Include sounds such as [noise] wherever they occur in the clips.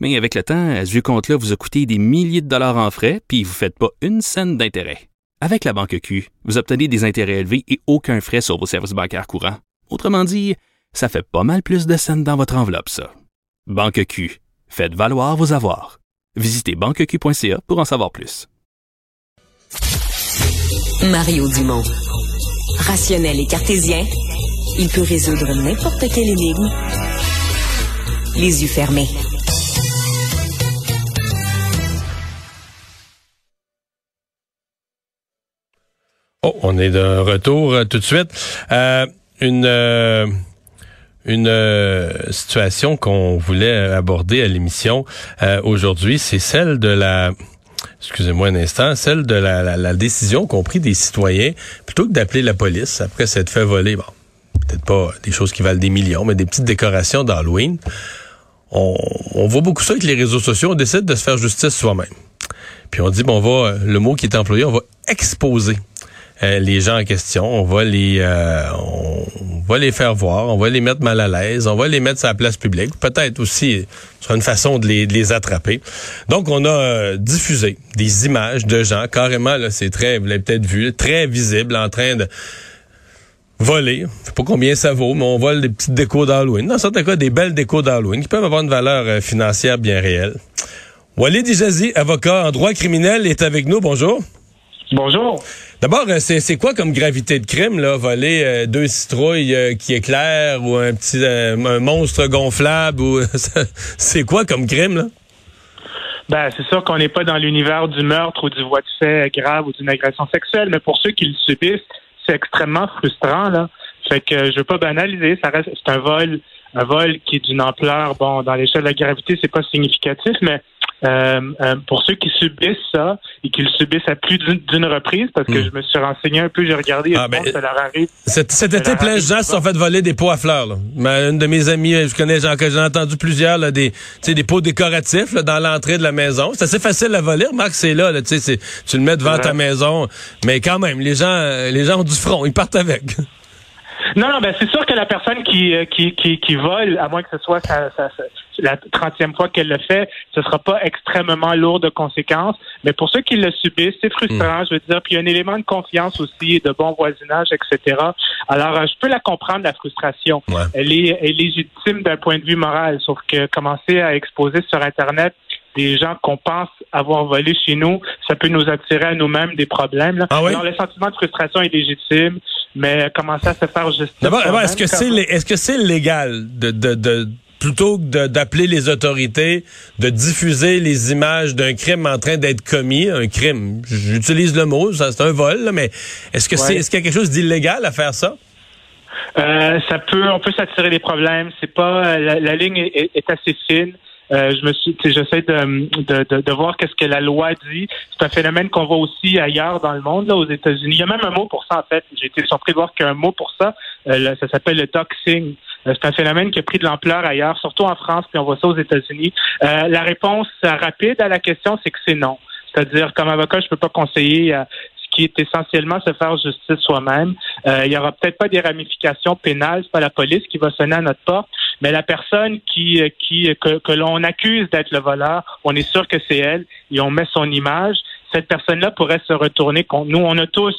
Mais avec le temps, ce vieux compte-là vous a coûté des milliers de dollars en frais, puis vous ne faites pas une scène d'intérêt. Avec la banque Q, vous obtenez des intérêts élevés et aucun frais sur vos services bancaires courants. Autrement dit, ça fait pas mal plus de scènes dans votre enveloppe, ça. Banque Q, faites valoir vos avoirs. Visitez banqueq.ca pour en savoir plus. Mario Dumont. Rationnel et cartésien, il peut résoudre n'importe quelle énigme les yeux fermés. On est de retour euh, tout de suite. Euh, une euh, une euh, situation qu'on voulait aborder à l'émission aujourd'hui, c'est celle de la excusez-moi un instant, celle de la, décision qu'ont pris des citoyens plutôt que d'appeler la police après s'être fait voler, bon, peut-être pas des choses qui valent des millions, mais des petites décorations d'Halloween. On, on voit beaucoup ça avec les réseaux sociaux, on décide de se faire justice soi-même. Puis on dit, bon, on va, le mot qui est employé, on va exposer les gens en question. On va les euh, on va les faire voir, on va les mettre mal à l'aise, on va les mettre sur la place publique. Peut-être aussi sur une façon de les, les attraper. Donc on a euh, diffusé des images de gens carrément là, c'est très, vous l'avez peut-être vu, très visible en train de voler. Je sais pas combien ça vaut, mais on vole des petites décos d'Halloween. Dans certains cas, des belles décos d'Halloween qui peuvent avoir une valeur financière bien réelle. Walid Ijazi, avocat en droit criminel, est avec nous. Bonjour. Bonjour. D'abord, c'est quoi comme gravité de crime, là, voler euh, deux citrouilles euh, qui éclairent ou un petit euh, un monstre gonflable ou [laughs] c'est quoi comme crime, là? Ben, c'est sûr qu'on n'est pas dans l'univers du meurtre ou du voie de fait grave ou d'une agression sexuelle, mais pour ceux qui le subissent, c'est extrêmement frustrant, là. Fait que je veux pas banaliser, ça reste c'est un vol, un vol qui est d'une ampleur, bon, dans l'échelle de la gravité, c'est pas significatif, mais euh, euh, pour ceux qui subissent ça et qui le subissent à plus d'une reprise, parce que Mm. je me suis renseigné un peu, j'ai regardé, Ah, ben, ça leur arrive. Cet, été, plein de gens se sont fait voler des pots à fleurs. Là. Une de mes amies, je connais, j'ai entendu plusieurs, là, des, tu sais, des pots décoratifs là, dans l'entrée de la maison. C'est assez facile à voler. Remarque, c'est là, là tu sais, c'est- tu le mets devant ta maison. Mais quand même, les gens, euh, les gens ont du front. Ils partent avec. Non, non, ben c'est sûr que la personne qui, euh, qui, qui, qui vole, à moins que ce soit sa, sa- sa- la trentième fois qu'elle le fait, ce sera pas extrêmement lourd de conséquences. Mais pour ceux qui le subissent, c'est frustrant, je veux dire. Puis il y a un élément de confiance aussi, de bon voisinage, etc. Alors, euh, je peux la comprendre, la frustration. Ouais. Elle est, elle est légitime d'un point de vue moral, sauf que commencer à exposer sur Internet des gens qu'on pense avoir volé chez nous, ça peut nous attirer à nous-mêmes des problèmes. Là. Ah oui? Alors, le sentiment de frustration est légitime, mais commencer à se faire justice. D'abord, est-ce que c'est est-ce que c'est légal de, de, de plutôt que d'appeler les autorités, de diffuser les images d'un crime en train d'être commis, un crime, j'utilise le mot, ça, c'est un vol, là, mais est-ce que c'est est-ce qu'il y a quelque chose d'illégal à faire ça? Euh, ça peut, on peut s'attirer des problèmes. C'est pas la, la ligne est, est assez fine. Euh, je me suis, j'essaie de, de, de, de voir qu'est-ce que la loi dit. C'est un phénomène qu'on voit aussi ailleurs dans le monde, là, aux États-Unis. Il y a même un mot pour ça en fait. J'ai été surpris de voir qu'il y a un mot pour ça. Euh, là, ça s'appelle le doxing. Euh, C'est un phénomène qui a pris de l'ampleur ailleurs, surtout en France, puis on voit ça aux États-Unis. Euh, la réponse rapide à la question, c'est que c'est non. C'est-à-dire, comme avocat, je peux pas conseiller ce est essentiellement se faire justice soi-même. Euh, il y aura peut-être pas des ramifications pénales, c'est pas la police qui va sonner à notre porte, mais la personne qui, euh, qui que, que l'on accuse d'être le voleur, on est sûr que c'est elle et on met son image. Cette personne-là pourrait se retourner contre nous. On a tous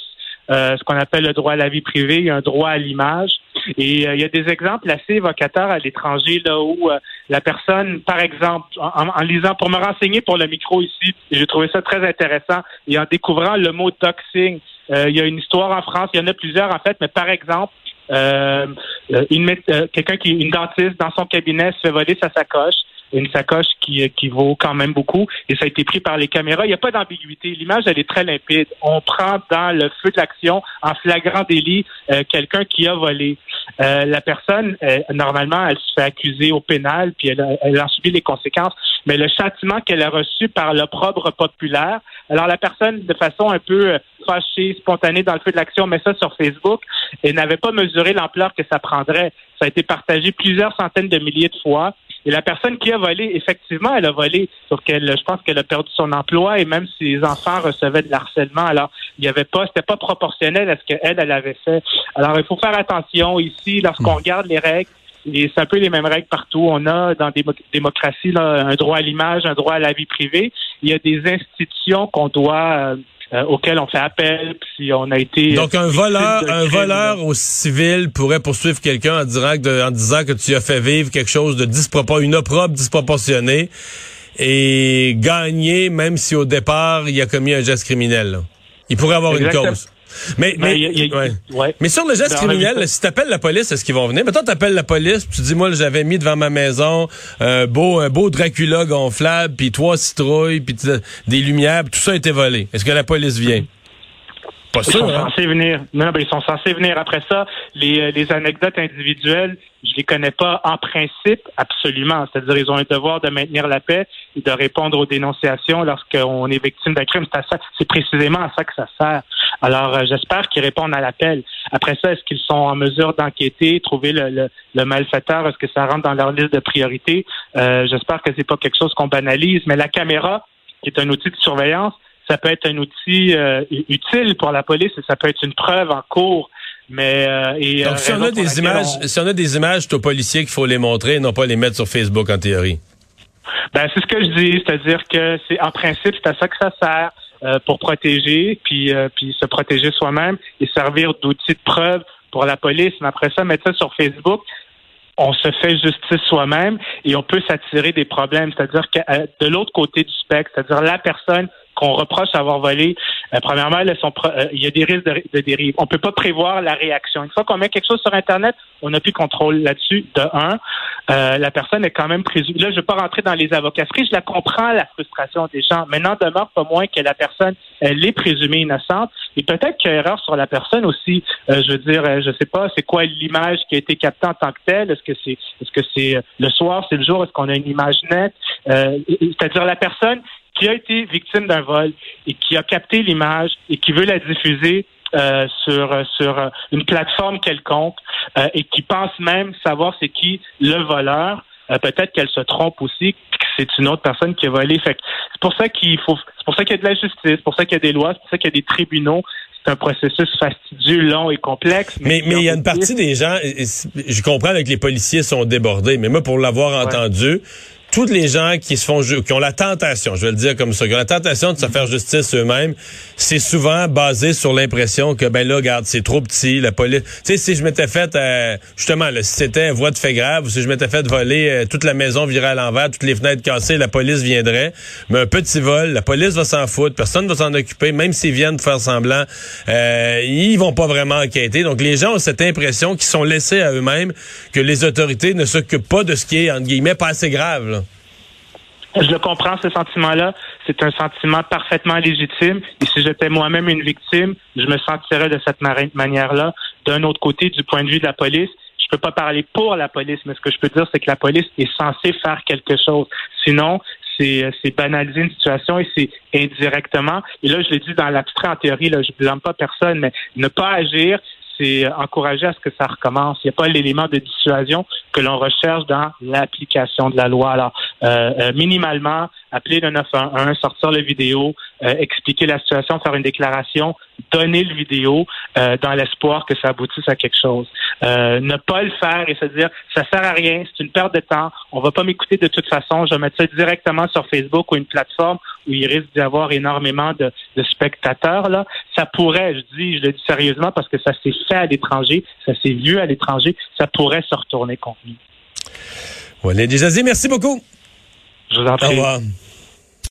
euh, ce qu'on appelle le droit à la vie privée, un droit à l'image. Et euh, il y a des exemples assez évocateurs à l'étranger là où euh, la personne, par exemple, en, en lisant, pour me renseigner pour le micro ici, j'ai trouvé ça très intéressant, et en découvrant le mot doxing, euh, il y a une histoire en France, il y en a plusieurs en fait, mais par exemple, euh, mé- euh, quelqu'un qui une dentiste dans son cabinet se fait voler sa sacoche. Une sacoche qui, qui vaut quand même beaucoup et ça a été pris par les caméras. Il n'y a pas d'ambiguïté. L'image, elle est très limpide. On prend dans le feu de l'action, en flagrant délit, euh, quelqu'un qui a volé. Euh, la personne, euh, normalement, elle se fait accuser au pénal, puis elle, elle en subit les conséquences. Mais le châtiment qu'elle a reçu par l'opprobre populaire, alors la personne, de façon un peu fâchée, spontanée dans le feu de l'action, met ça sur Facebook et n'avait pas mesuré l'ampleur que ça prendrait. Ça a été partagé plusieurs centaines de milliers de fois. Et la personne qui a volé, effectivement, elle a volé, sauf qu'elle, je pense qu'elle a perdu son emploi et même ses enfants recevaient de l'harcèlement. Alors, il n'y avait pas, c'était pas proportionnel à ce qu'elle, elle avait fait. Alors, il faut faire attention ici lorsqu'on regarde les règles. Et c'est un peu les mêmes règles partout. On a dans des démocraties là, un droit à l'image, un droit à la vie privée. Il y a des institutions qu'on doit euh, euh, auquel on fait appel si on a été donc un voleur un voleur au civil pourrait poursuivre quelqu'un en, en disant que tu as fait vivre quelque chose de disproportionné une opprobre disproportionnée et gagner même si au départ il a commis un geste criminel il pourrait avoir une cause mais, mais, mais sur le geste criminel, si tu appelles la police, est-ce qu'ils vont venir? Mettons, tu appelles la police, tu dis, moi, j'avais mis devant ma maison un beau, un beau Dracula gonflable, puis trois citrouilles, puis des lumières, tout ça a été volé. Est-ce que la police vient? Pas ils sont hein? censés venir. Non, ben, ils sont censés venir. Après ça, les, euh, les anecdotes individuelles, je les connais pas en principe, absolument. C'est-à-dire, ils ont un devoir de maintenir la paix et de répondre aux dénonciations lorsqu'on est victime d'un crime. C'est précisément à ça que ça sert. Alors, euh, j'espère qu'ils répondent à l'appel. Après ça, est-ce qu'ils sont en mesure d'enquêter, trouver le, le, malfaiteur? Est-ce que ça rentre dans leur liste de priorités? Euh, j'espère que c'est pas quelque chose qu'on banalise. Mais la caméra, qui est un outil de surveillance, ça peut être un outil euh, utile pour la police et ça peut être une preuve en cours. Mais euh, et, Donc, si on a des images, si on a des images, c'est aux policiers qu'il faut les montrer, et non pas les mettre sur Facebook en théorie? Ben c'est ce que je dis, c'est-à-dire que c'est en principe c'est à ça que ça sert euh, pour protéger, puis puis se protéger soi-même et servir d'outil de preuve pour la police. Mais après ça, mettre ça sur Facebook, on se fait justice soi-même et on peut s'attirer des problèmes. C'est-à-dire que de l'autre côté du spectre, c'est-à-dire la personne qu'on reproche avoir volé, euh, premièrement, euh, il y a des risques de, dérive. On peut pas prévoir la réaction. Une fois qu'on met quelque chose sur Internet, on n'a plus contrôle là-dessus. De un, euh, la personne est quand même présumée. Là, je ne vais pas rentrer dans les avocats-fris. Je la comprends, la frustration des gens. Maintenant, demeure pas moins que la personne, elle est présumée innocente. Et peut-être qu'il y a erreur sur la personne aussi. je veux dire, je sais pas, c'est quoi l'image qui a été captée en tant que telle? Est-ce que c'est, est-ce que c'est le soir, c'est le jour? Est-ce qu'on a une image nette? c'est-à-dire la personne qui a été victime d'un vol et qui a capté l'image et qui veut la diffuser euh, sur sur une plateforme quelconque euh, et qui pense même savoir c'est qui le voleur, euh, peut-être qu'elle se trompe aussi, que c'est une autre personne qui a volé. Fait c'est pour ça qu'il faut, c'est pour ça qu'il y a de la justice, c'est pour ça qu'il y a des lois, c'est pour ça qu'il y a des tribunaux. C'est un processus fastidieux, long et complexe. Mais mais il y a une partie des gens, je comprends que les policiers sont débordés, mais moi pour l'avoir entendu, tous les gens qui se font qui ont la tentation, je vais le dire comme ça, qui ont la tentation de se faire justice eux-mêmes, c'est souvent basé sur l'impression que ben là, regarde, c'est trop petit, la police. Tu sais, si je m'étais fait euh, justement, là, si c'était un voie de fait grave, ou si je m'étais fait voler euh, toute la maison virée à l'envers, toutes les fenêtres cassées, la police viendrait. Mais un petit vol, la police va s'en foutre, personne va s'en occuper, même s'ils viennent faire semblant, euh, ils vont pas vraiment enquêter. Donc les gens ont cette impression qu'ils sont laissés à eux-mêmes, que les autorités ne s'occupent pas de ce qui est entre guillemets pas assez grave. Là. Je le comprends, ce sentiment-là. C'est un sentiment parfaitement légitime. Et si j'étais moi-même une victime, je me sentirais de cette manière-là. D'un autre côté, du point de vue de la police, je peux pas parler pour la police, mais ce que je peux dire, c'est que la police est censée faire quelque chose. Sinon, c'est banaliser une situation et c'est indirectement. Et là, je l'ai dit dans l'abstrait en théorie, là, je blâme pas personne, mais ne pas agir, c'est encourager à ce que ça recommence. Il n'y a pas l'élément de dissuasion que l'on recherche dans l'application de la loi. Alors, euh, euh, minimalement, appeler le 911, sortir la vidéo, euh, expliquer la situation, faire une déclaration, donner le vidéo dans l'espoir que ça aboutisse à quelque chose. ne pas le faire et se dire ça sert à rien, c'est une perte de temps, on va pas m'écouter de toute façon, je vais mettre ça directement sur Facebook ou une plateforme où il risque d'y avoir énormément de, de, spectateurs. Là, ça pourrait, je dis, je le dis sérieusement parce que ça s'est fait à l'étranger, ça s'est vu à l'étranger, ça pourrait se retourner contre nous. Déjà dit, merci beaucoup. Je vous en prie.